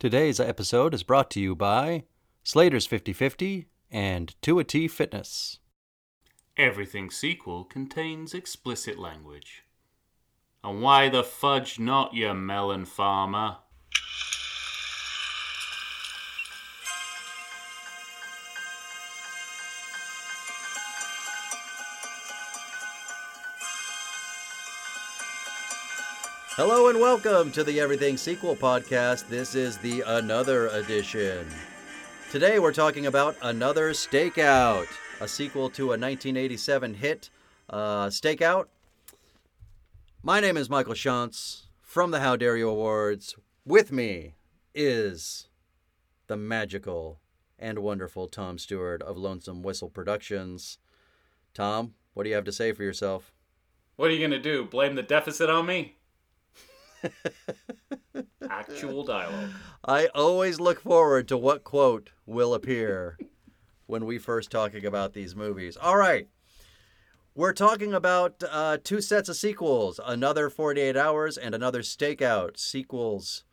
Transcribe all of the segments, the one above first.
Today's episode is brought to you by Slater's 5050 and To a T Fitness. Everything sequel contains explicit language. And why the fudge not, you melon farmer? Hello and welcome to the Everything Sequel podcast. This is the Another edition. Today we're talking about Another Stakeout, a sequel to a 1987 hit, uh, Stakeout. My name is Michael Shantz from the How Dare You Awards. With me is the magical and wonderful Tom Stewart of Lonesome Whistle Productions. Tom, what do you have to say for yourself? What are you gonna do? Blame the deficit on me? Actual dialogue. I always look forward to what quote will appear when we first talking about these movies. All right. We're talking about uh, two sets of sequels, another 48 Hours and another Stakeout sequels.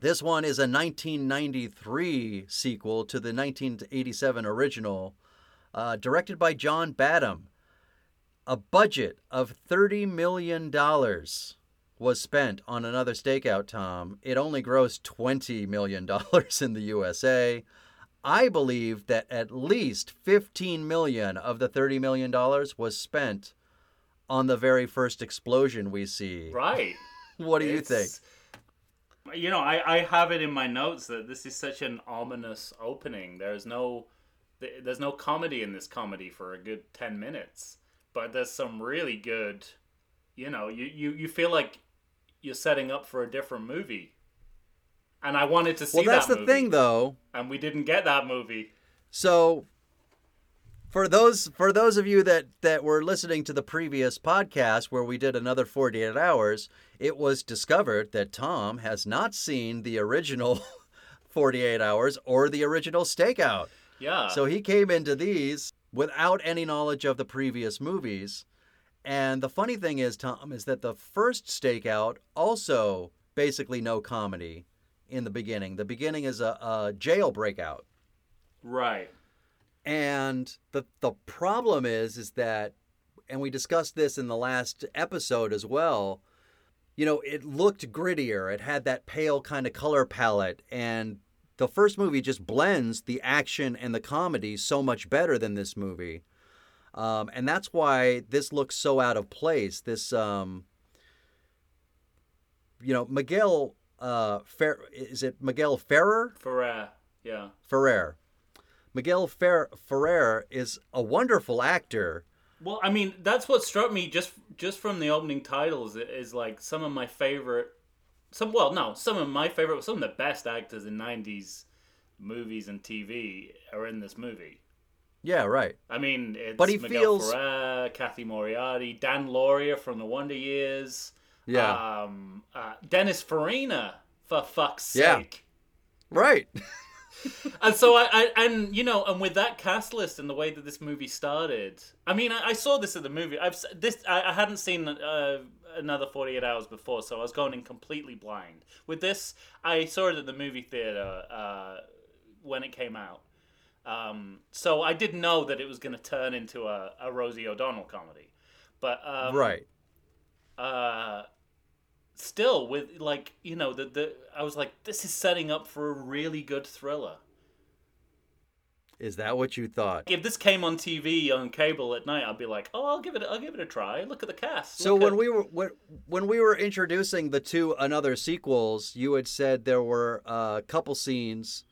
This one is a 1993 sequel to the 1987 original, uh, directed by John Badham. A budget of $30 million was spent on another stakeout, Tom. It only grossed $20 million in the USA. I believe that at least 15 million of the 30 million dollars was spent on the very first explosion we see. Right. What do you think? You know, I, I have it in my notes that this is such an ominous opening. There's no there's no comedy in this comedy for a good 10 minutes, but there's some really good, you know, you, you, you feel like you're setting up for a different movie. And I wanted to see Well, that's that the movie, thing though. and we didn't get that movie. So for those for those of you that that were listening to the previous podcast where we did another 48 hours, it was discovered that Tom has not seen the original 48 hours or the original Stakeout. Yeah. So he came into these without any knowledge of the previous movies. And the funny thing is, Tom, is that the first Stakeout also basically no comedy in the beginning. The beginning is a, a jail breakout. right. And the the problem is is that and we discussed this in the last episode as well. You know, it looked grittier. It had that pale kind of color palette and the first movie just blends the action and the comedy so much better than this movie. Um, and that's why this looks so out of place. This um, you know, Miguel uh Fer- is it Miguel Ferrer? Ferrer. Yeah. Ferrer. Miguel Fer- Ferrer is a wonderful actor. Well, I mean, that's what struck me just just from the opening titles is like some of my favorite some well, no, some of my favorite some of the best actors in 90s movies and TV are in this movie. Yeah, right. I mean, it's But he Miguel feels- Ferrer, Cathy Moriarty, Dan Lauria from The Wonder Years, Yeah. um, uh, Dennis Farina, for fuck's Yeah. sake. right. and so I, I and you know and with that cast list and the way that this movie started i mean i, I saw this at the movie i've this i, I hadn't seen uh, another 48 hours before so i was going in completely blind with this i saw it at the movie theater uh, when it came out um, so i didn't know that it was going to turn into a, a rosie o'donnell comedy but um, right. uh still with like you know the the i was like this is setting up for a really good thriller Is that what you thought? if this came on TV on cable at night, I'd be like, "Oh, I'll give it, I'll give it a try. Look at the cast." So Look when at- we were when, when we were introducing the two another sequels, you had said there were a couple scenes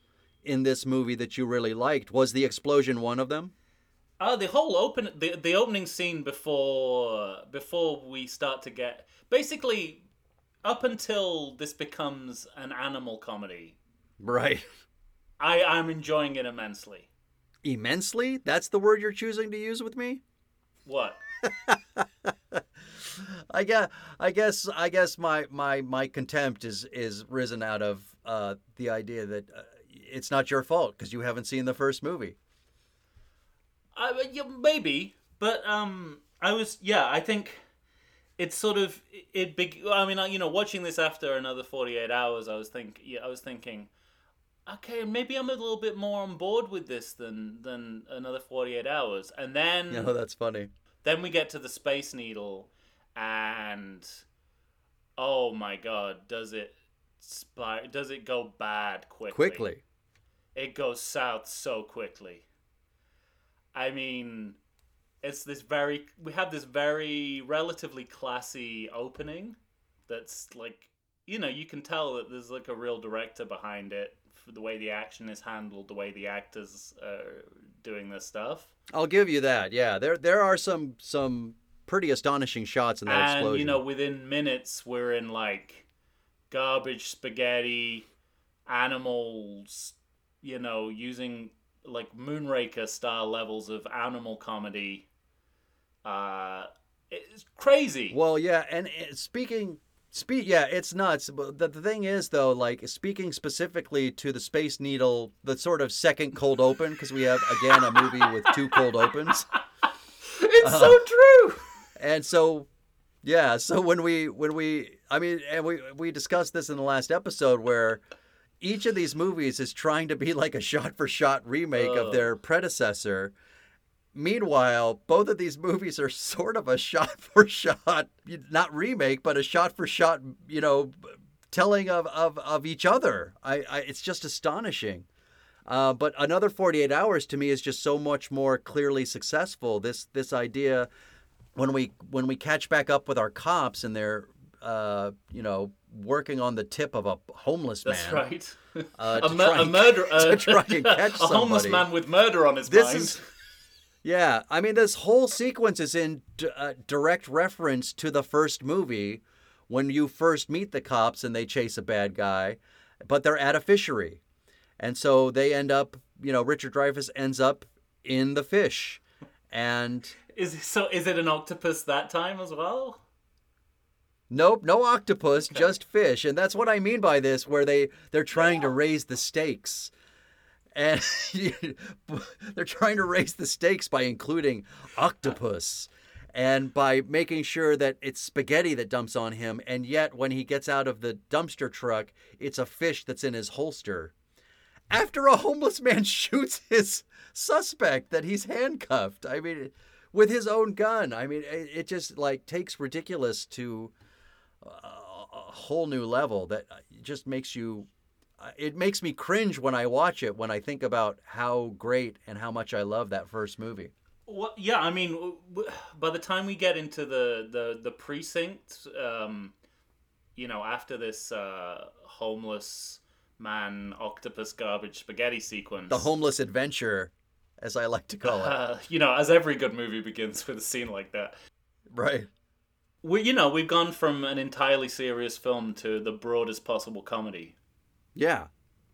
in this movie that you really liked. Was the explosion one of them? oh, the whole open, the the opening scene before before we start to get basically up until this becomes an animal comedy, Right. I I'm enjoying it immensely. Immensely? That's the word you're choosing to use with me? What? I guess I guess I guess my my my contempt is is risen out of uh, the idea that uh, it's not your fault because you haven't seen the first movie. I, yeah, maybe, but um, I was yeah. I think it's sort of it big. I mean, you know, watching this after another forty eight hours, I was think yeah, I was thinking, okay, maybe I'm a little bit more on board with this than than another forty eight hours, and then You know, that's funny. then we get to the Space Needle, and oh my god, does it spy? Does it go bad quickly? Quickly. It goes south so quickly. I mean, it's this very we have this very relatively classy opening that's like you know you can tell that there's like a real director behind it for the way the action is handled the way the actors are doing this stuff I'll give you that. Yeah, there there are some some pretty astonishing shots in that and explosion. you know within minutes we're in like garbage spaghetti animals you know using like moonraker style levels of animal comedy uh it's crazy Well, yeah, and uh, speaking, speak, yeah, it's nuts. But the, the thing is, though, like speaking specifically to the Space Needle, the sort of second cold open, because we have again a movie with two cold opens, it's Uh-huh. so true and so, yeah, so when we when we, I mean, and we we discussed this in the last episode where. Each of these movies is trying to be like a shot for shot remake of their predecessor. Meanwhile, both of these movies are sort of a shot for shot, not remake, but a shot for shot, you know, telling of, of, of each other. I, I it's just astonishing. Uh, but another 48 hours to me is just so much more clearly successful. This this idea when we when we catch back up with our cops and they're uh, you know working on the tip of a homeless man. that's right Uh, a, mur- a murder to try and catch a homeless man with murder on his This mind is Yeah, I mean, this whole sequence is in d- uh, direct reference to the first movie when you first meet the cops and they chase a bad guy, but they're at a fishery. And so they end up, you know, Richard Dreyfuss ends up in the fish. And Is so? Is it an octopus that time as well? Nope, no octopus, just fish. And that's what I mean by this, where they, they're trying to raise the stakes. And they're trying to raise the stakes by including octopus and by making sure that it's spaghetti that dumps on him. And yet, when he gets out of the dumpster truck, it's a fish that's in his holster. After a homeless man shoots his suspect that he's handcuffed. I mean, with his own gun. I mean, it just like takes ridiculous to a, whole new level that just makes you uh, it makes me cringe when I watch it when I think about how great and how much I love that first movie. Well, yeah, I mean, by the time we get into the the the precinct, um, you know, after this uh, homeless man octopus garbage spaghetti sequence, The homeless adventure, as I like to call it. uh, you know, as every good movie begins with a scene like that. Right. We, you know, we've gone from an entirely serious film to the broadest possible comedy. Yeah.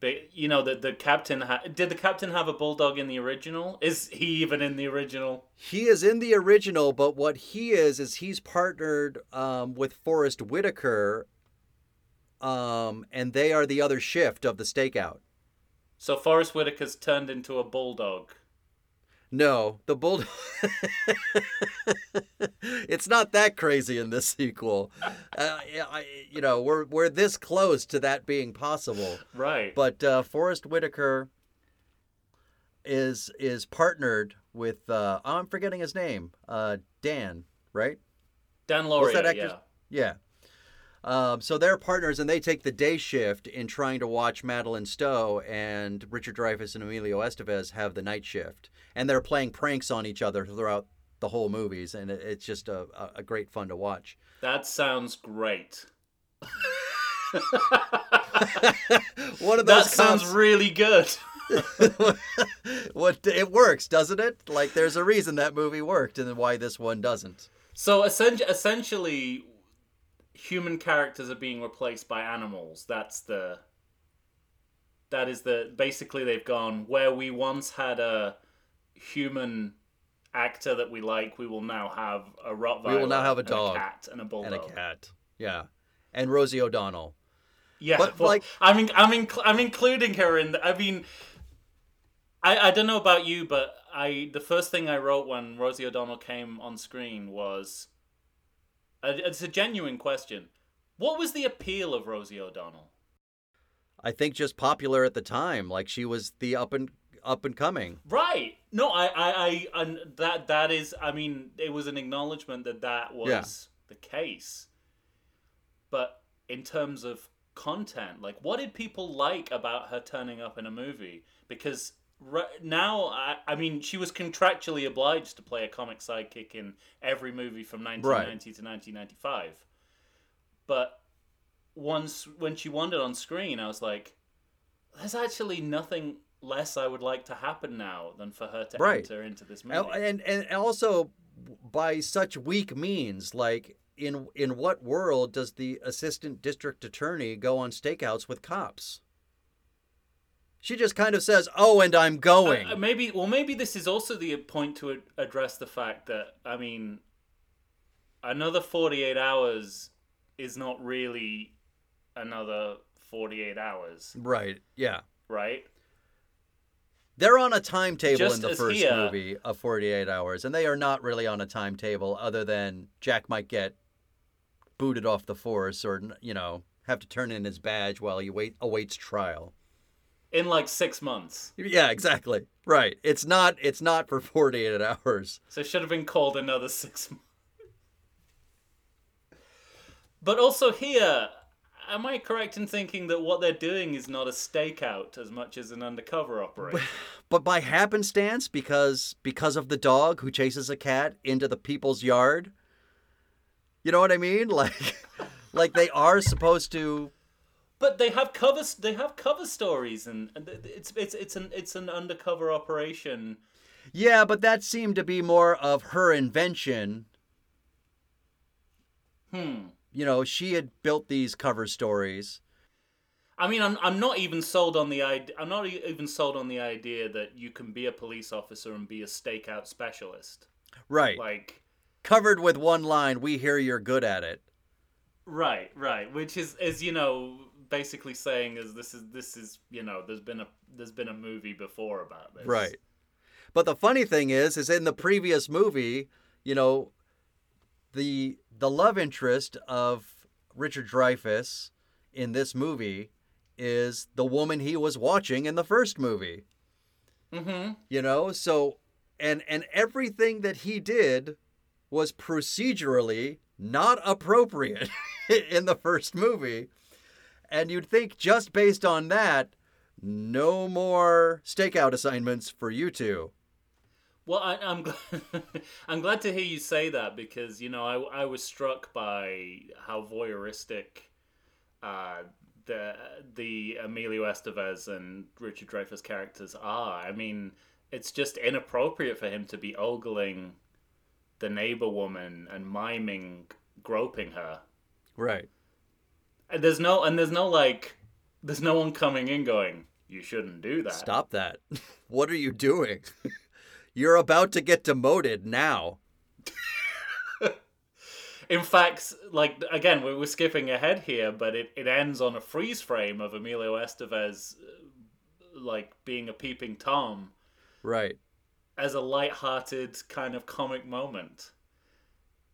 But you know, the the captain ha- did the captain have a bulldog in the original? Is he even in the original? He is in the original, but what he is is he's partnered um, with Forest Whitaker, um, and they are the other shift of the stakeout. So Forest Whitaker's turned into a bulldog. No, the bull. it's not that crazy in this sequel. Uh, I, you know, we're we're this close to that being possible. Right. But uh, Forest Whitaker is is partnered with uh, oh, I'm forgetting his name. Uh, Dan, right? Dan Lauria, yeah. Yeah. Um, so they're partners, and they take the day shift in trying to watch Madeline Stowe, and Richard Dreyfuss and Emilio Estevez have the night shift, and they're playing pranks on each other throughout the whole movies, and it's just a, a, great fun to watch. That sounds great. One of That sounds cops- really good. what it works, doesn't it? Like there's a reason that movie worked, and why this one doesn't. So essentially, human characters are being replaced by animals. That's the. That is the basically they've gone where we once had a human actor that we like. We will now have a Rottweiler. We will now have a and dog cat, and a bulldog. And a cat, yeah, and Rosie O'Donnell. Yeah, But, well, like- I mean, I'm inc- I'm including her in. The, I mean, I I don't know about you, but I the first thing I wrote when Rosie O'Donnell came on screen was, Uh, it's a genuine question. What was the appeal of Rosie O'Donnell? I think just popular at the time, like she was the up and up and coming. Right. No, I, I, I, and that, that is. I mean, it was an acknowledgement that that was Yeah. the case. But in terms of content, like, what did people like about her turning up in a movie? Because right now, I, I mean, she was contractually obliged to play a comic sidekick in every movie from 1990 to 1995. But once when she wandered on screen, I was like, there's actually nothing less I would like to happen now than for her to Right. enter into this movie. And, and and also by such weak means, like in in what world does the assistant district attorney go on stakeouts with cops? She just kind of says, "Oh, and I'm going." Uh, maybe, well, maybe this is also the point to address the fact that I mean, another forty-eight hours is not really another forty-eight hours, right? Yeah. right? They're on a timetable Just in the first here- movie of 48 hours, and they are not really on a timetable other than Jack might get booted off the force or, you know, have to turn in his badge while he wait awaits trial. In like six months, Yeah, exactly. Right. It's not it's not for 48 hours. so it should have been called another six months. But also here, am I correct in thinking that what they're doing is not a stakeout as much as an undercover operation? But by happenstance because because of the dog who chases a cat into the people's yard. You know what I mean? Like like they are supposed to But they have covers. They have cover stories, and, and it's it's it's an it's an undercover operation. Yeah, but that seemed to be more of her invention. Hmm. You know, she had built these cover stories. I mean, I'm I'm not even sold on the idea. I'm not even sold on the idea that you can be a police officer and be a stakeout specialist. Right. Like, Covered with one line, we hear you're good at it. right, right. Which is is you know basically saying is this is this is you know there's been a there's been a movie before about this. Right. But the funny thing is, is in the previous movie, you know, the the love interest of Richard Dreyfuss in this movie is the woman he was watching in the first movie. Mm-hmm. You know, so and and everything that he did was procedurally not appropriate in the first movie. And you'd think just based on that, no more stakeout assignments for you two. Well, I, I'm glad, I'm glad to hear you say that because you know I I was struck by how voyeuristic uh, the the Emilio Estevez and Richard Dreyfuss characters are. I mean, it's just inappropriate for him to be ogling the neighbor woman and miming groping her. Right. There's no and there's no like there's no one coming in going you shouldn't do that. Stop that. what are you doing? You're about to get demoted now. In fact, like again, we we're skipping ahead here, but it, it ends on a freeze frame of Emilio Estevez, uh, like being a peeping tom, Right. as a light-hearted kind of comic moment,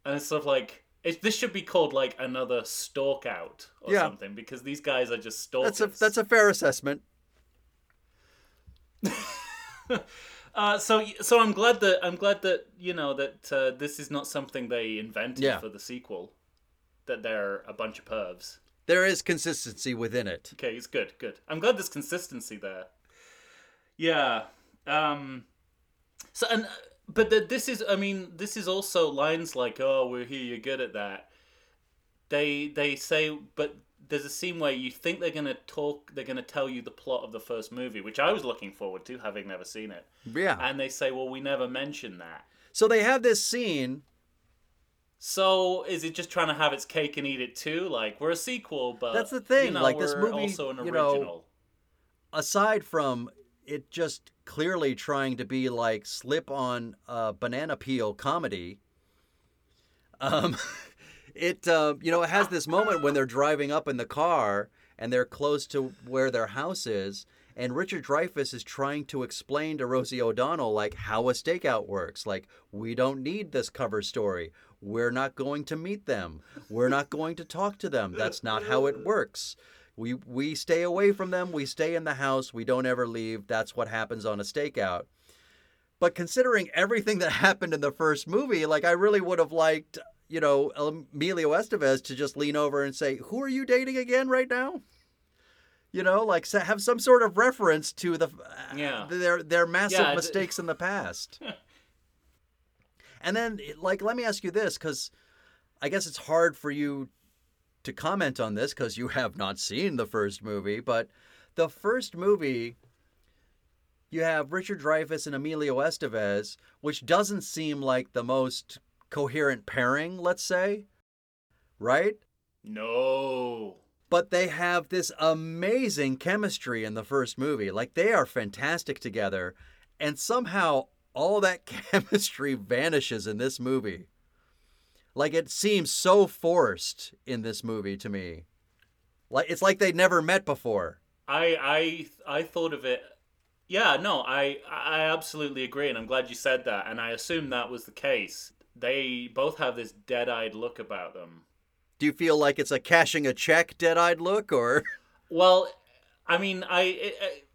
and it's sort of like it, this should be called like another stalk out or Yeah. something because these guys are just stalkers. That's a that's a fair assessment. Uh, so so I'm glad that I'm glad that you know that uh, this is not something they invented Yeah. for the sequel. That they're a bunch of pervs. There is consistency within it. Okay, it's good, good. I'm glad there's consistency there. Yeah. Um. So and uh, but the, this is, I mean, this is also lines like, "Oh, we're here, you're good at that." They they say, but there's a scene where you think they're gonna talk, they're gonna tell you the plot of the first movie, which I was looking forward to, having never seen it. Yeah. And they say, "Well, we never mentioned that." So they have this scene. So is it just trying to have its cake and eat it too? Like we're a sequel, but That's the thing, You know, like, this movie, also an you know, original. aside from it just clearly trying to be like slip on a banana peel comedy um it uh, you know it has this moment when they're driving up in the car and they're close to where their house is And Richard Dreyfuss is trying to explain to Rosie O'Donnell like how a stakeout works. Like we don't need this cover story. We're not going to meet them. We're not going to talk to them. That's not how it works. We we stay away from them. We stay in the house. We don't ever leave. That's what happens on a stakeout. But considering everything that happened in the first movie, like I really would have liked, you know, Emilio Estevez to just lean over and say, "Who are you dating again right now?" You know, like have some sort of reference to the uh, Yeah. their their massive Yeah, mistakes in the past. and then, like, let me ask you this, because I guess it's hard for you to comment on this because you have not seen the first movie, but the first movie you have Richard Dreyfuss and Emilio Estevez, which doesn't seem like the most coherent pairing, let's say, right? No. But they have this amazing chemistry in the first movie. Like they are fantastic together, and somehow all that chemistry vanishes in this movie. Like it seems so forced in this movie to me. Like it's like they'd never met before. I I I thought of it. Yeah, no, I I absolutely agree, and I'm glad you said that. And I assume that was the case. They both have this dead-eyed look about them. Do you feel like it's a cashing a check dead-eyed look or Well, I mean, I it, it,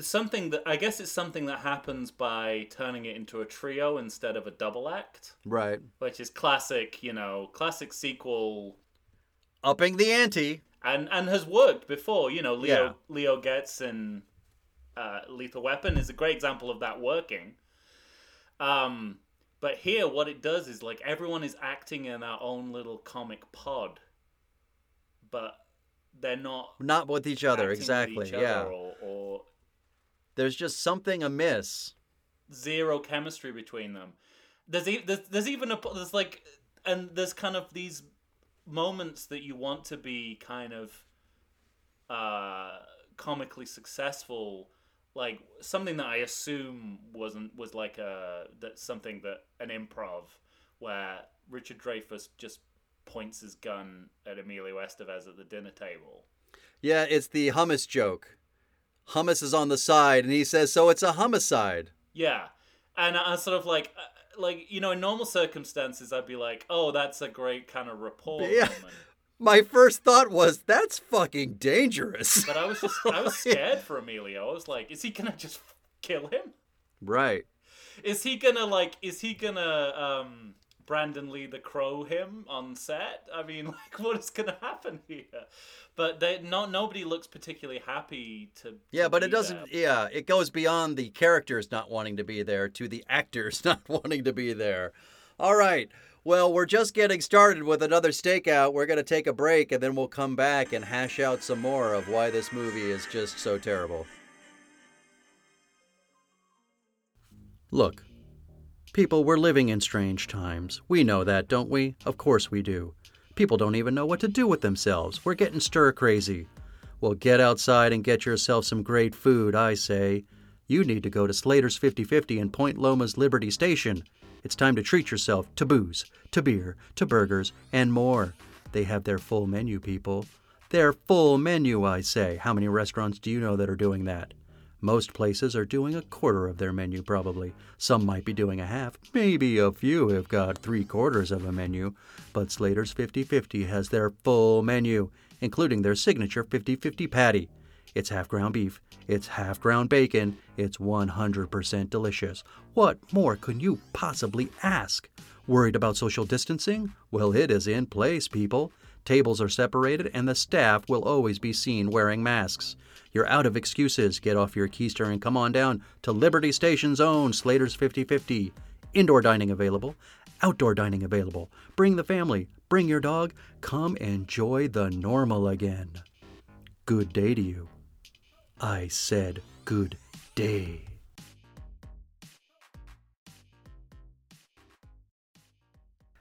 something that I guess it's something that happens by turning it into a trio instead of a double act, Right. which is classic, you know, classic sequel Upping the ante. and and has worked before. You know, Leo Yeah. Leo Getz and uh, Lethal Weapon is a great example of that working. Um, but here, what it does is like everyone is acting in their own little comic pod, but they're not Not with each other, acting with exactly. each yeah. other or, or There's just something amiss. zero chemistry between them. There's e- there's, there's even a there's like and there's kind of these moments that you want to be kind of uh comically successful like something that I assume wasn't was like a that something that an improv where Richard Dreyfuss just points his gun at Emilio Estevez at the dinner table. Yeah, it's the hummus joke. Hummus is on the side, and he says, "So it's a homicide." Yeah, and I, sort of like, uh, like you know, in normal circumstances, I'd be like, "Oh, that's a great kind of rapport Yeah. moment." My first thought was, "That's fucking dangerous." But I was just, I was scared for Emilio. I was like, "Is he gonna just kill him? right. Is he gonna like? Is he gonna um Brandon Lee the Crow him on set? I mean, like, what is gonna happen here?" But they, no, nobody looks particularly happy to. Yeah, to but it doesn't. there. Yeah, it goes beyond the characters not wanting to be there to the actors not wanting to be there. All right. Well, we're just getting started with another stakeout. We're going to take a break and then we'll come back and hash out some more of why this movie is just so terrible. Look, people, we're living in strange times. We know that, don't we? Of course we do. People don't even know what to do with themselves. We're getting stir crazy. Well, get outside and get yourself some great food, I say. You need to go to Slater's 50/50 in Point Loma's Liberty Station. It's time to treat yourself to booze, to beer, to burgers, and more. They have their full menu, people. Their full menu, I say. How many restaurants do you know that are doing that? Most places are doing a quarter of their menu, probably. Some might be doing a half. Maybe a few have got three quarters of a menu. But Slater's 50 50 has their full menu, including their signature 50 50 patty. It's half ground beef, it's half ground bacon, it's 100% delicious. What more could you possibly ask? Worried about social distancing? Well, it is in place, people. Tables are separated, and the staff will always be seen wearing masks. You're out of excuses. Get off your keister and come on down to Liberty Station's own Slater's 50/50. Indoor dining available, outdoor dining available. Bring the family, bring your dog. Come enjoy the normal again. Good day to you. I said good day.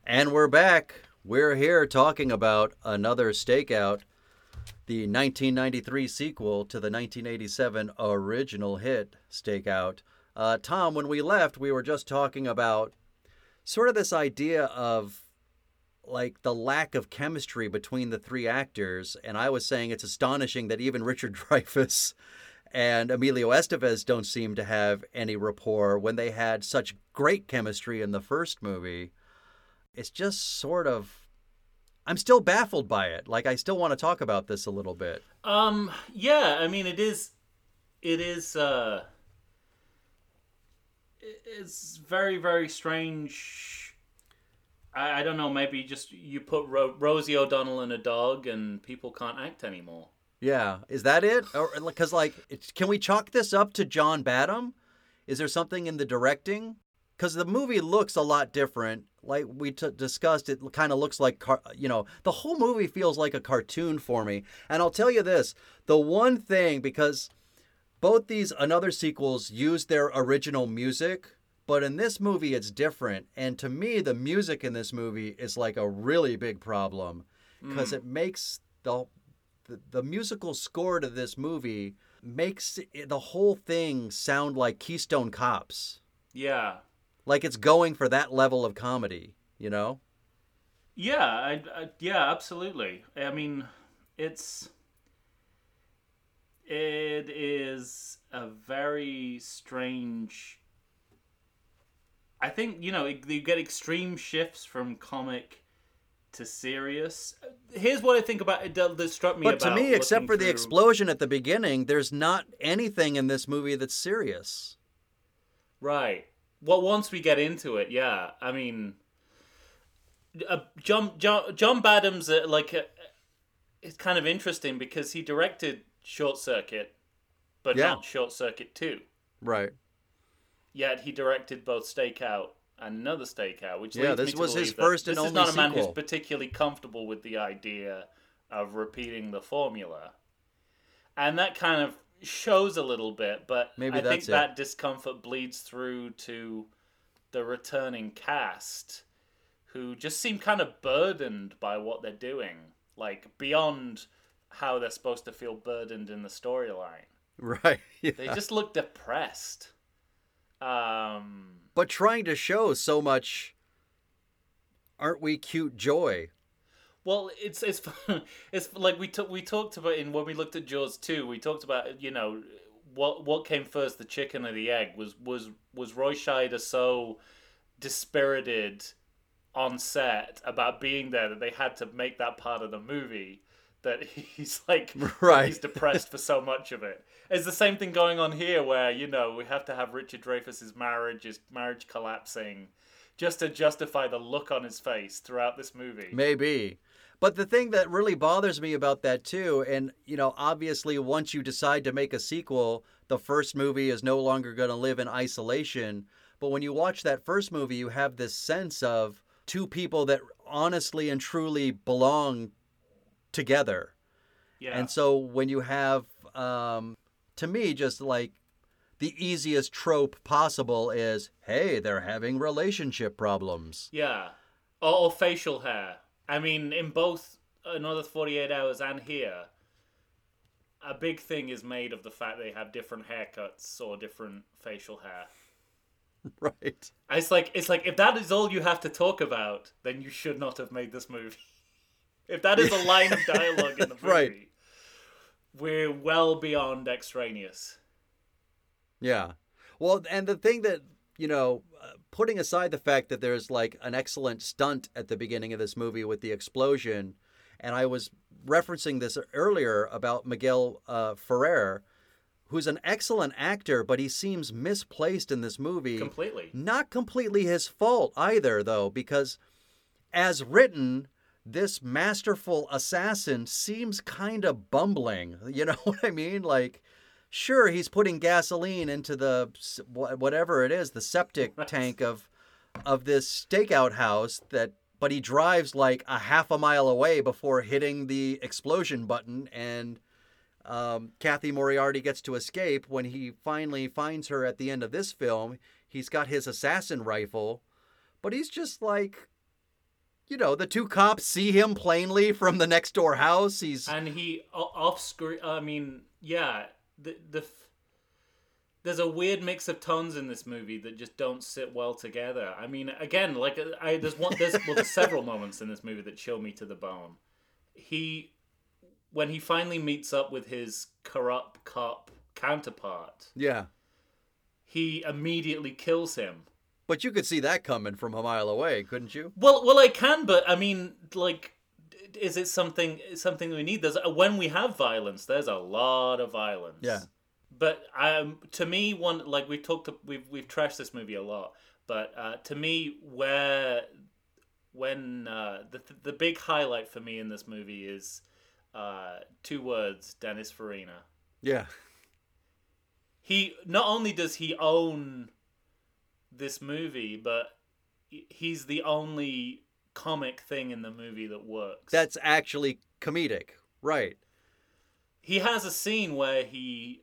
And we're back. We're here talking about another stakeout, the 1993 sequel to the 1987 original hit Stakeout. Uh, Tom, when we left, we were just talking about sort of this idea of like the lack of chemistry between the three actors, and I was saying it's astonishing that even Richard Dreyfuss and Emilio Estevez don't seem to have any rapport when they had such great chemistry in the first movie. It's just sort of I'm still baffled by it. Like I still want to talk about this a little bit. Um yeah, I mean it is it is uh it's very very strange I, I don't know maybe just you put Ro- rosie o'donnell in a dog and people can't act anymore Yeah, is that it? Or because like, it's, can we chalk this up to John Badham? Is there something in the directing? Because the movie looks a lot different. Like we t- discussed, it kind of looks like car- you know the whole movie feels like a cartoon for me. And I'll tell you this: the one thing because both these another sequels use their original music, but in this movie it's different. And to me, the music in this movie is like a really big problem because mm. it makes the the, the musical score to this movie makes it, the whole thing sound like Keystone Cops. yeah Like it's going for that level of comedy, you know? Yeah, I, I, yeah, absolutely. I mean, it's it is a very strange. I think you know you get extreme shifts from comic to serious. Here's what I think about it that struck me But to me, except for the explosion at the beginning, there's not anything in this movie that's serious. Right. Well, once we get into it, yeah. I mean, uh, John John John Badham's uh, like uh, it's kind of interesting because he directed Short Circuit, but Yeah. not Short Circuit Two. Right. Yet he directed both Stakeout and another Stakeout, which Yeah, this was his first and this is only not a man who's particularly comfortable with the idea of repeating the formula, and that kind of shows a little bit. But Maybe I think it. that discomfort bleeds through to the returning cast, who just seem kind of burdened by what they're doing, like beyond how they're supposed to feel burdened in the storyline. Right. Yeah. They just look depressed. Um, but trying to show so much aren't we cute joy? Well, it's it's it's like we took we talked about in when we looked at Jaws two. We talked about you know what what came first, the chicken or the egg? Was was was Roy Scheider so dispirited on set about being there that they had to make that part of the movie that he's like Right. he's depressed for so much of it. It's the same thing going on here where you know we have to have Richard Dreyfuss's marriage his marriage collapsing just to justify the look on his face throughout this movie. Maybe. But the thing that really bothers me about that too, and you know, obviously once you decide to make a sequel, the first movie is no longer going to live in isolation. But when you watch that first movie, you have this sense of two people that honestly and truly belong together. Yeah. And so when you have, um, to me, just like the easiest trope possible is, hey, they're having relationship problems. Yeah. Or, or facial hair. I mean, in both Another 48 Hours and here, a big thing is made of the fact they have different haircuts or different facial hair. Right. It's like it's like if that is all you have to talk about, then you should not have made this movie. if that is a line of dialogue in the movie, Right. we're well beyond extraneous. Yeah. Well, and the thing that, you know, uh, putting aside the fact that there's like an excellent stunt at the beginning of this movie with the explosion, and I was referencing this earlier about Miguel uh, Ferrer, who's an excellent actor, but he seems misplaced in this movie. Completely. Not completely his fault either, though, because as written, this masterful assassin seems kind of bumbling. You know what I mean? Like, sure, he's putting gasoline into the whatever it is, the septic tank of of this stakeout house that but he drives like a half a mile away before hitting the explosion button and um, Cathy Moriarty gets to escape when he finally finds her at the end of this film. He's got his assassin rifle, but he's just like, you know, the two cops see him plainly from the next door house. He's and he off screen. I mean, yeah, the the f- there's a weird mix of tones in this movie that just don't sit well together. I mean, again, like I there's one there's well there's several moments in this movie that chill me to the bone. He when he finally meets up with his corrupt cop counterpart, Yeah. he immediately kills him. But you could see that coming from a mile away, couldn't you? Well, well, I can, but I mean, like, is it something something we need? There's when we have violence, there's a lot of violence. Yeah. But um, to me, one like we've talked, we've we've trashed this movie a lot, but uh, to me, where when uh, the the big highlight for me in this movie is uh, two words: Dennis Farina. Yeah. He not only does he own this movie, but he's the only comic thing in the movie that works. That's actually comedic. Right. he has a scene where he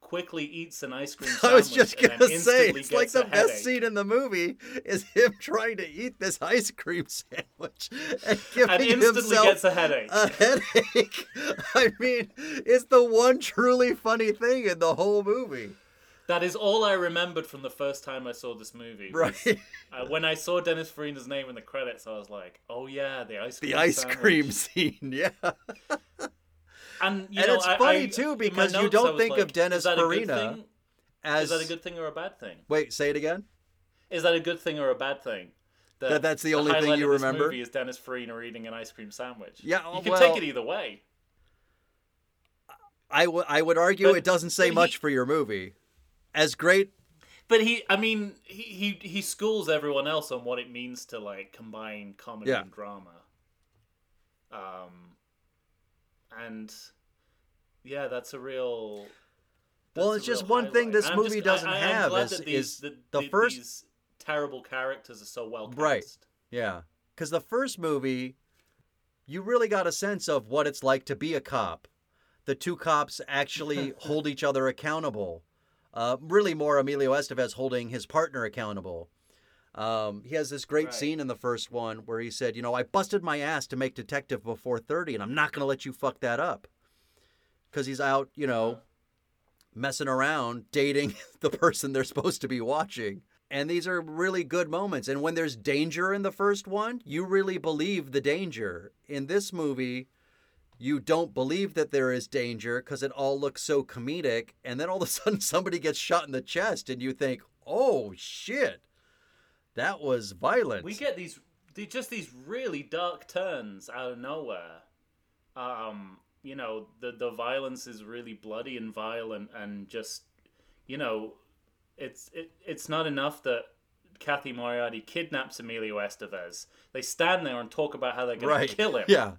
quickly eats an ice cream I was just gonna say, it's like the best headache. scene in the movie is him trying to eat this ice cream sandwich and giving and instantly himself gets a headache. a headache. I mean, it's the one truly funny thing in the whole movie. That is all I remembered from the first time I saw this movie. was, Right. Uh, when I saw Dennis Farina's name in the credits, I was like, "Oh yeah, the ice cream." The ice sandwich. cream scene, yeah. And you And know, it's I- funny, I- too, because you don't think of Dennis is that a good Farina? As Is that a good thing or a bad thing? Wait, say it again. Is that a good thing or a bad thing? That that's the only thing highlight you remember? Movie is Dennis Farina eating an ice cream sandwich. Yeah, you can take it either way. I would I would argue But- it doesn't say he- much for your movie. As great But he, I mean, he, he he schools everyone else on what it means to like combine comedy Yeah. and drama. Um, and yeah, that's a real. Well, it's just one thing this I'm movie just- doesn't I, I, have is- that these, is the, the the- first- these terrible characters are so well cast. Right. Yeah. Because the first movie, you really got a sense of what it's like to be a cop. The two cops actually hold each other accountable. Uh, really, more Emilio Estevez holding his partner accountable. Um, he has this great Right. scene in the first one where he said, You know, I busted my ass to make detective before 30, and I'm not going to let you fuck that up. Because he's out, you know, messing around, dating the person they're supposed to be watching. And these are really good moments. And when there's danger in the first one, you really believe the danger. In this movie, you don't believe that there is danger because it all looks so comedic. And then all of a sudden, somebody gets shot in the chest, and you think, oh shit, that was violent. We get these, just these really dark turns out of nowhere. Um, you know, the the violence is really bloody and violent, and just, you know, it's it, it's not enough that Cathy Moriarty kidnaps Emilio Estevez. They stand there and talk about how they're going right. to kill him. Yeah.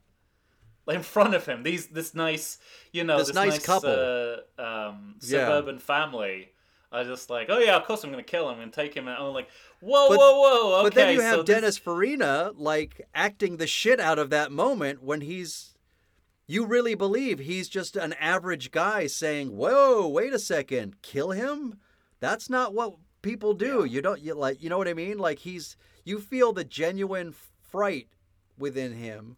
In front of him. These this nice, you know, This this, nice nice, couple. uh, um, Yeah. suburban family. are just like, oh yeah, of course I'm gonna kill him. I'm gonna take him, and I'm like, whoa, But- whoa, whoa. Okay, but then you have so this- Dennis Farina like acting the shit out of that moment when he's you really believe he's just an average guy saying, "Whoa, wait a second, kill him?" That's not what people do. You don't you like you know what I mean? Like he's you feel the genuine fright within him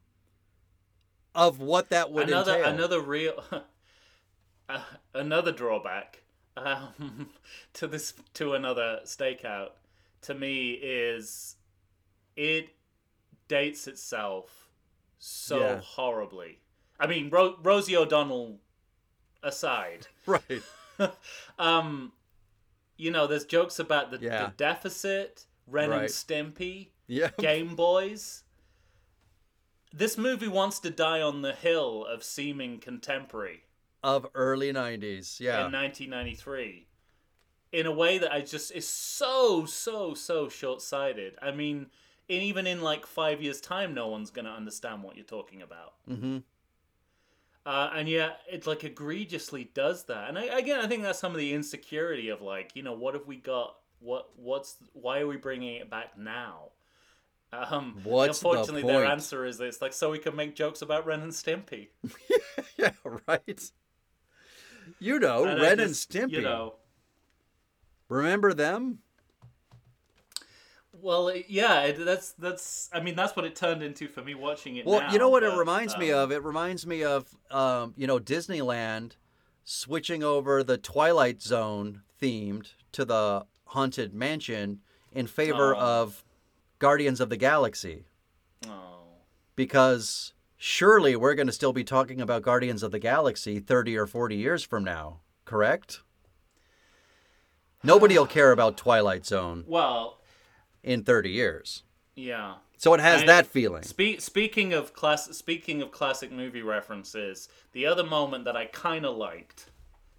of what that would another entail. another real uh, another drawback um, to this to another stakeout to me is it dates itself so Yeah. horribly. I mean, Ro- Rosie O'Donnell aside, right. um, you know, there's jokes about the, Yeah. the deficit, Ren and Stimpy, Yeah. Game Boys. This movie wants to die on the hill of seeming contemporary Of early 90s. Yeah. in 1993 in a way that I just is so so so short-sighted. I mean, even in like 5 years time no one's going to understand what you're talking about. mhm. Uh, and yet it like egregiously does that. And I, again, I think that's some of the insecurity of like, you know, what have we got? What what's why are we bringing it back now? Um, What's the unfortunately, their answer is this: like so we can make jokes about Ren and Stimpy. yeah, right. You know, And Ren and just, Stimpy. You know, Remember them? well, yeah, that's that's. I mean, that's what it turned into for me watching it. Well, now, you know what it but, reminds me um, of? It reminds me of, um, you know, Disneyland switching over the Twilight Zone themed to the Haunted Mansion in favor Oh. of Guardians of the Galaxy. Oh, Because surely we're going to still be talking about Guardians of the Galaxy 30 or 40 years from now. correct? Nobody'll care about Twilight Zone Well, in 30 years. yeah. So it has I- that feeling. Spe- speaking of class, speaking of classic movie references, the other moment that I kind of liked,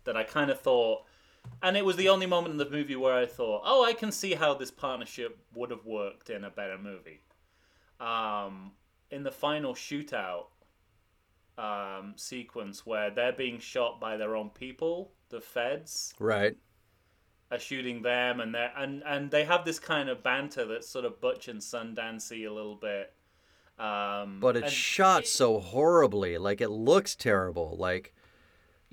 that I kind of thought, and it was the only moment in the movie where I thought, oh, I can see how this partnership would have worked in a better movie. Um, in the final shootout um, sequence where they're being shot by their own people, the feds Right. are shooting them, and they and and they have this kind of banter that's sort of Butch and Sundancey a little bit. Um, But it's shot so horribly. Like it looks terrible. Like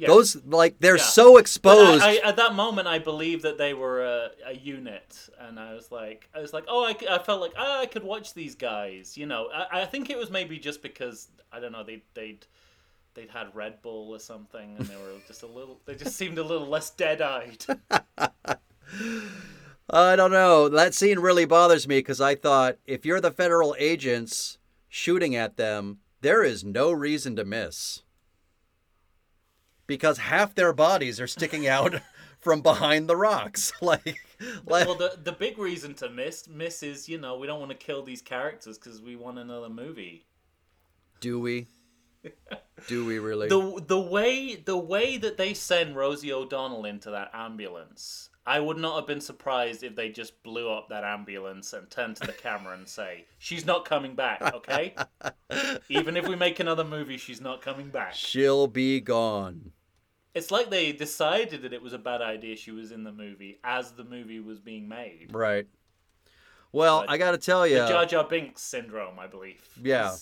those like they're Yeah. so exposed. I, I, at that moment, I believed that they were a, a unit, and I was like, I was like, oh, I, I felt like oh, I could watch these guys. You know, I, I think it was maybe just because I don't know they they'd they'd had Red Bull or something, and they were just a little. They just seemed a little less dead eyed. I don't know. That scene really bothers me because I thought if you're the federal agents shooting at them, there is no reason to miss. Because half their bodies are sticking out from behind the rocks. like, like well, the the big reason to miss miss is you know we don't want to kill these characters because we want another movie. do we? Do we really? the the way the way that they send Rosie O'Donnell into that ambulance, I would not have been surprised if they just blew up that ambulance and turned to the camera and say, "She's not coming back." Okay, even if we make another movie, she's not coming back. She'll be gone. It's like they decided that it was a bad idea she was in the movie as the movie was being made. Right. Well, But I got to tell you. The Jar Jar Binks syndrome, I believe. Yeah.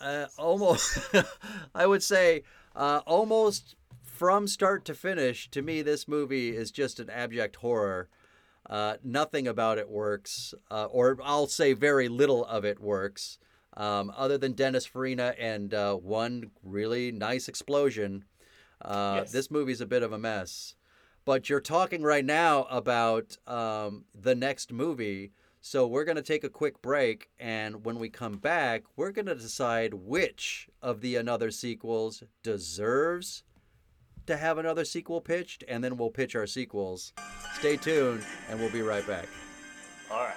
uh, almost i would say uh, almost from start to finish to me this movie is just an abject horror uh, nothing about it works uh, or i'll say very little of it works um, other than dennis farina and uh, one really nice explosion uh, Yes. this movie's a bit of a mess but you're talking right now about um, the next movie. So we're going to take a quick break. And when we come back, we're going to decide which of the another sequels deserves to have another sequel pitched. And then we'll pitch our sequels. Stay tuned, and we'll be right back. All right.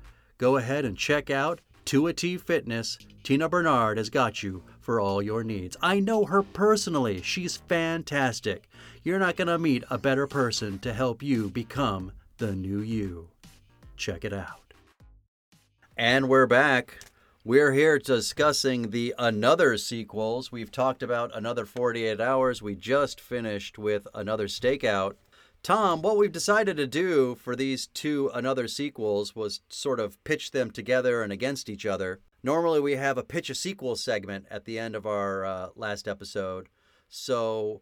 Go ahead and check out 2AT Fitness. Tina Bernard has got you for all your needs. I know her personally. She's fantastic. You're not going to meet a better person to help you become the new you. Check it out. And we're back. We're here discussing the Another sequels. We've talked about Another 48 Hours. We just finished with Another Stakeout. Tom, what we've decided to do for these two Another sequels was sort of pitch them together and against each other. Normally, we have a pitch a sequel segment at the end of our uh, last episode. So,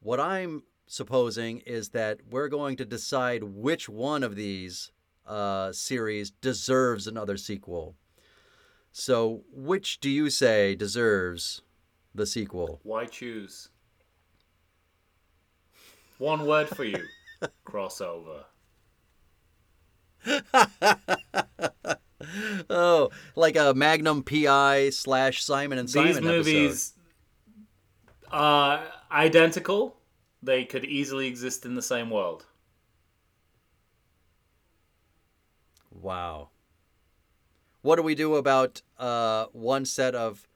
what I'm supposing is that we're going to decide which one of these uh, series deserves another sequel. So, which do you say deserves the sequel? Why choose? One word for you crossover. oh, like a Magnum PI slash Simon and Simon These episode. movies are identical. They could easily exist in the same world. Wow. What do we do about uh, one set of,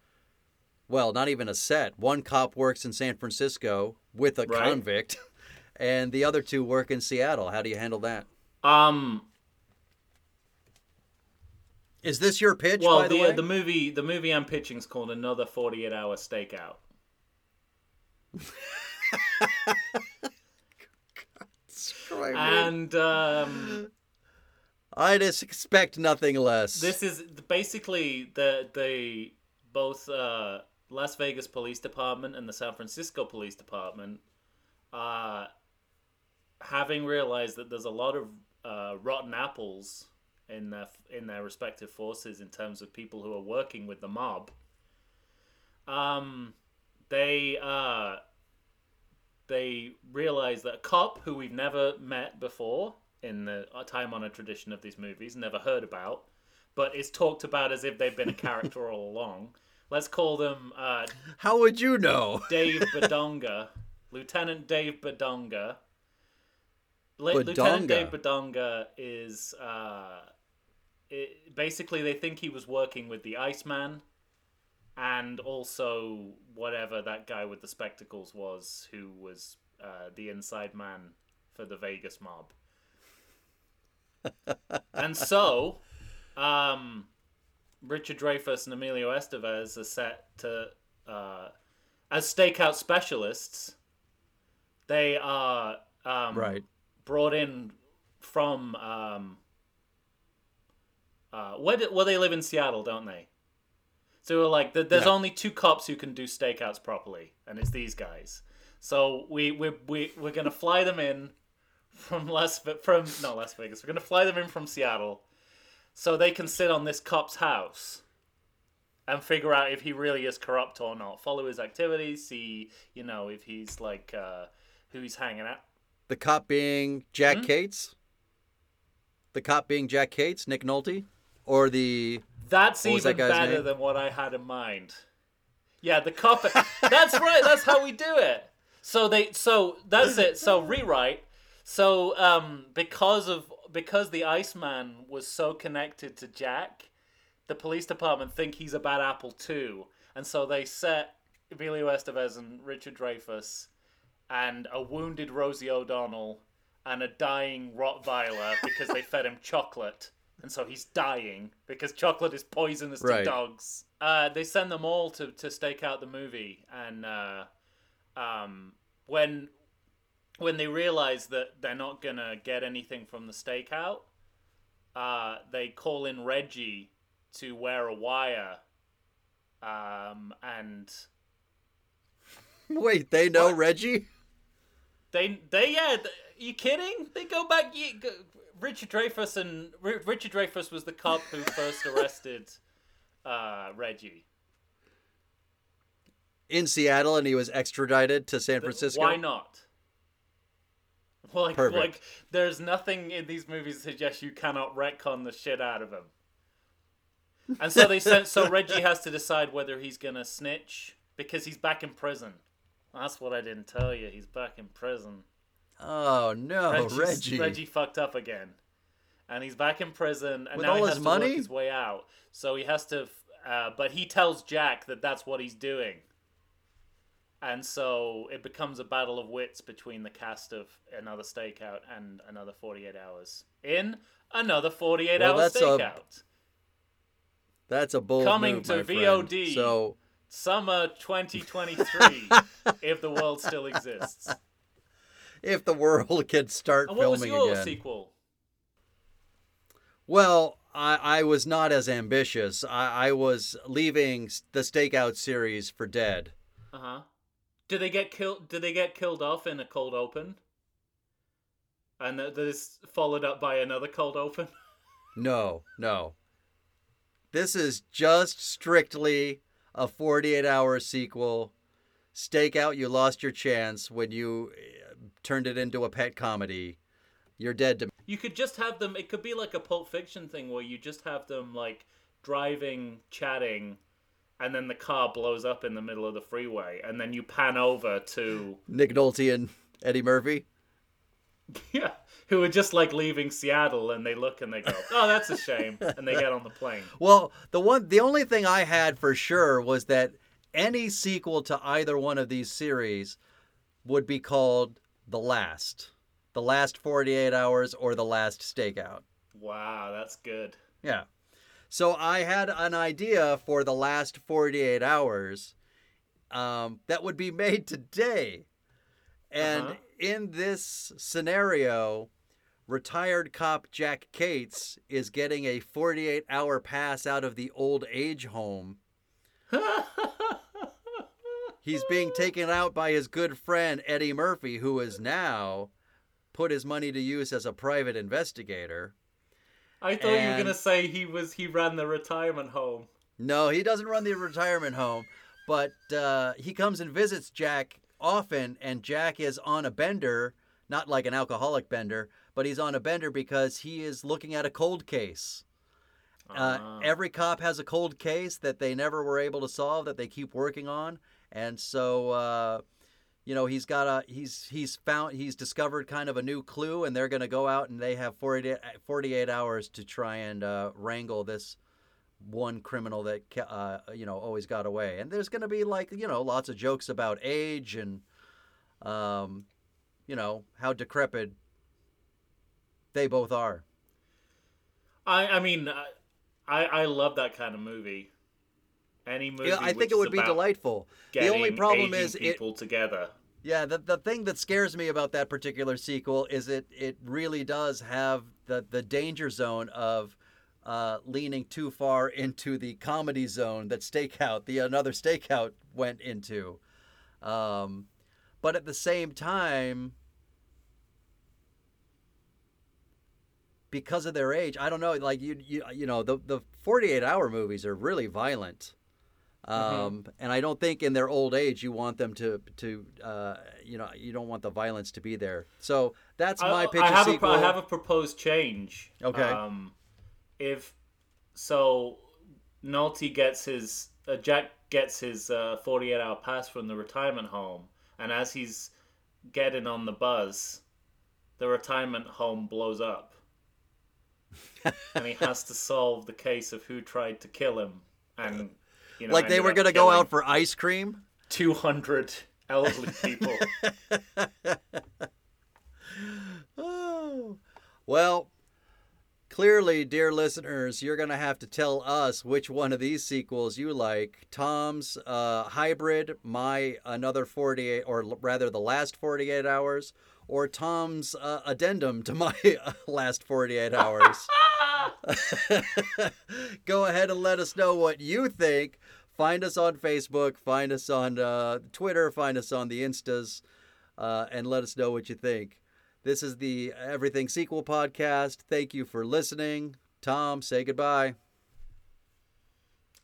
well, not even a set. One cop works in San Francisco with a Right. convict, and the other two work in Seattle. How do you handle that? Um, Is this your pitch, well, by the, the uh, the movie the movie I'm pitching is called Another 48 Hour Stakeout. And um, I just expect nothing less. this is basically the the both uh, Las Vegas Police Department and the San Francisco Police Department uh, having realized that there's a lot of uh, rotten apples in their in their respective forces in terms of people who are working with the mob. Um, they uh, they realize that a cop who we've never met before in the time honored tradition of these movies, never heard about, but is talked about as if they've been a character all along. Let's call them uh, How would you know? Dave Badonga, Lieutenant Dave Badonga. Lieutenant Dave Badonga is uh, it, basically they think he was working with the Iceman, and also whatever that guy with the spectacles was, who was uh, the inside man for the Vegas mob. and so, um, Richard Dreyfuss and Emilio Estevez are set to uh, as stakeout specialists. They are um, Right. Brought in from um, uh, where do, well they live in Seattle, don't they? So we're like, th- there's Yeah. only two cops who can do stakeouts properly, and it's these guys. So we we we we're gonna fly them in from Las from no Las Vegas. We're gonna fly them in from Seattle, so they can sit on this cop's house and figure out if he really is corrupt or not. Follow his activities, see you know if he's like uh, who he's hanging out. The cop being Jack Hmm? Cates? The cop being Jack Cates, Nick Nolte? Or the That's that even guy's better name? than what I had in mind. Yeah, the cop. that's right. That's how we do it. So they. So that's it. So rewrite. So um, because of because the Iceman was so connected to Jack, the police department think he's a bad apple too, and so they set Emilio Estevez and Richard Dreyfuss, and a wounded Rosie O'Donnell, and a dying Rottweiler because they fed him chocolate, and so he's dying because chocolate is poisonous Right. to dogs. Uh, they send them all to to stake out the movie, and uh, um, when when they realize that they're not gonna get anything from the stakeout, uh, they call in Reggie to wear a wire, um, and Wait, they know What? Reggie? They they yeah, th- you kidding? They go back. You, go, Richard Dreyfuss and R- Richard Dreyfuss was the cop who first arrested uh, Reggie. In Seattle and he was extradited to San Francisco? Why not? Like, Perfect. like, there's nothing in these movies that suggests you cannot retcon the shit out of him. And so they sent. So Reggie has to decide whether he's gonna snitch because he's back in prison. That's what I didn't tell you. He's back in prison. Oh no, Reggie's- Reggie. Reggie fucked up again, and he's back in prison, and With now all he his to money? work his way out. So he has to, uh, but he tells Jack that that's what he's doing, and so it becomes a battle of wits between the cast of Another Stakeout and Another Forty Eight Hours in Another Forty Eight Well, Hour that's a- Stakeout. That's a bold Coming move, to my friend. VOD. So Summer 2023, if the world still exists. if the world can start And what was filming your again. sequel? Well, I, I was not as ambitious. I, I was leaving the Stakeout series for dead. Uh huh. Did they get killed? Did they get killed off in a cold open? And that that is followed up by another cold open. No, no. This is just strictly a 48 hour sequel. Stakeout, you lost your chance when you uh, turned it into a pet comedy. You're dead to me. You could just have them. It could be like a Pulp Fiction thing where you just have them like driving, chatting, and then the car blows up in the middle of the freeway, and then you pan over to Nick Nolte and Eddie Murphy. yeah, who are just like leaving Seattle, and they look and they go, "Oh, that's a shame," and they get on the plane. Well, the one the only thing I had for sure was that any sequel to either one of these series would be called The Last. The Last 48 Hours or The Last Stakeout. Wow, that's good. Yeah. So I had an idea for the last 48 hours um, that would be made today. And Uh-huh. in this scenario, retired cop Jack Cates is getting a 48 hour pass out of the old age home. He's being taken out by his good friend Eddie Murphy, who has now put his money to use as a private investigator. I thought you were gonna say he was he ran the retirement home. No, he doesn't run the retirement home, but uh, he comes and visits Jack often, and Jack is on a bender, not like an alcoholic bender, but he's on a bender because he is looking at a cold case. Uh, Ah. every cop has a cold case that they never were able to solve that they keep working on, and so uh, you know he's got a he's he's found he's discovered kind of a new clue, and they're going to go out and they have 48, 48 hours to try and uh, wrangle this one criminal that uh, you know always got away. And there's going to be like you know lots of jokes about age and um, you know how decrepit they both are. I I mean, I I, I love that kind of movie. Any movie. Yeah, I think it would be delightful. The only problem is it people together. Yeah, the the thing that scares me about that particular sequel is it it really does have the the danger zone of uh, leaning too far into the comedy zone that Stakeout, the another Stakeout, went into. Um, but at the same time, because of their age, I don't know. Like you, you, you know, the the forty eight hour movies are really violent. Um, And I don't think in their old age you want them to to uh, you know you don't want the violence to be there. So that's my I, pitch. I have a. I have a proposed change. Okay. Um, if so, Nolte gets his uh, Jack gets his uh, 48 hour pass from the retirement home, and as he's getting on the bus, the retirement home blows up, and he has to solve the case of who tried to kill him, and you know, like they were gonna go out for ice cream. 200 elderly people. Oh. Well, clearly, dear listeners, you're going to have to tell us which one of these sequels you like. Tom's uh, Hybrid, my Another 48, or rather, The Last 48 Hours, or Tom's uh, Addendum to my uh, Last 48 Hours. Go ahead and let us know what you think. Find us on Facebook, find us on uh, Twitter, find us on the Instas, uh, and let us know what you think. This is the Everything Sequel podcast. Thank you for listening. Tom, say goodbye.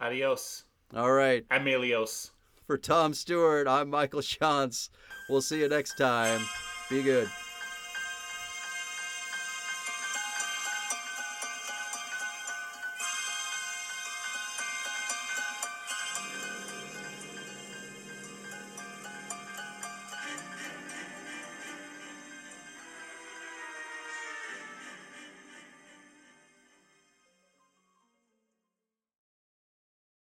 Adios, All right. Emilios. For Tom Stewart, I'm Michael Shantz. We'll see you next time. Be good.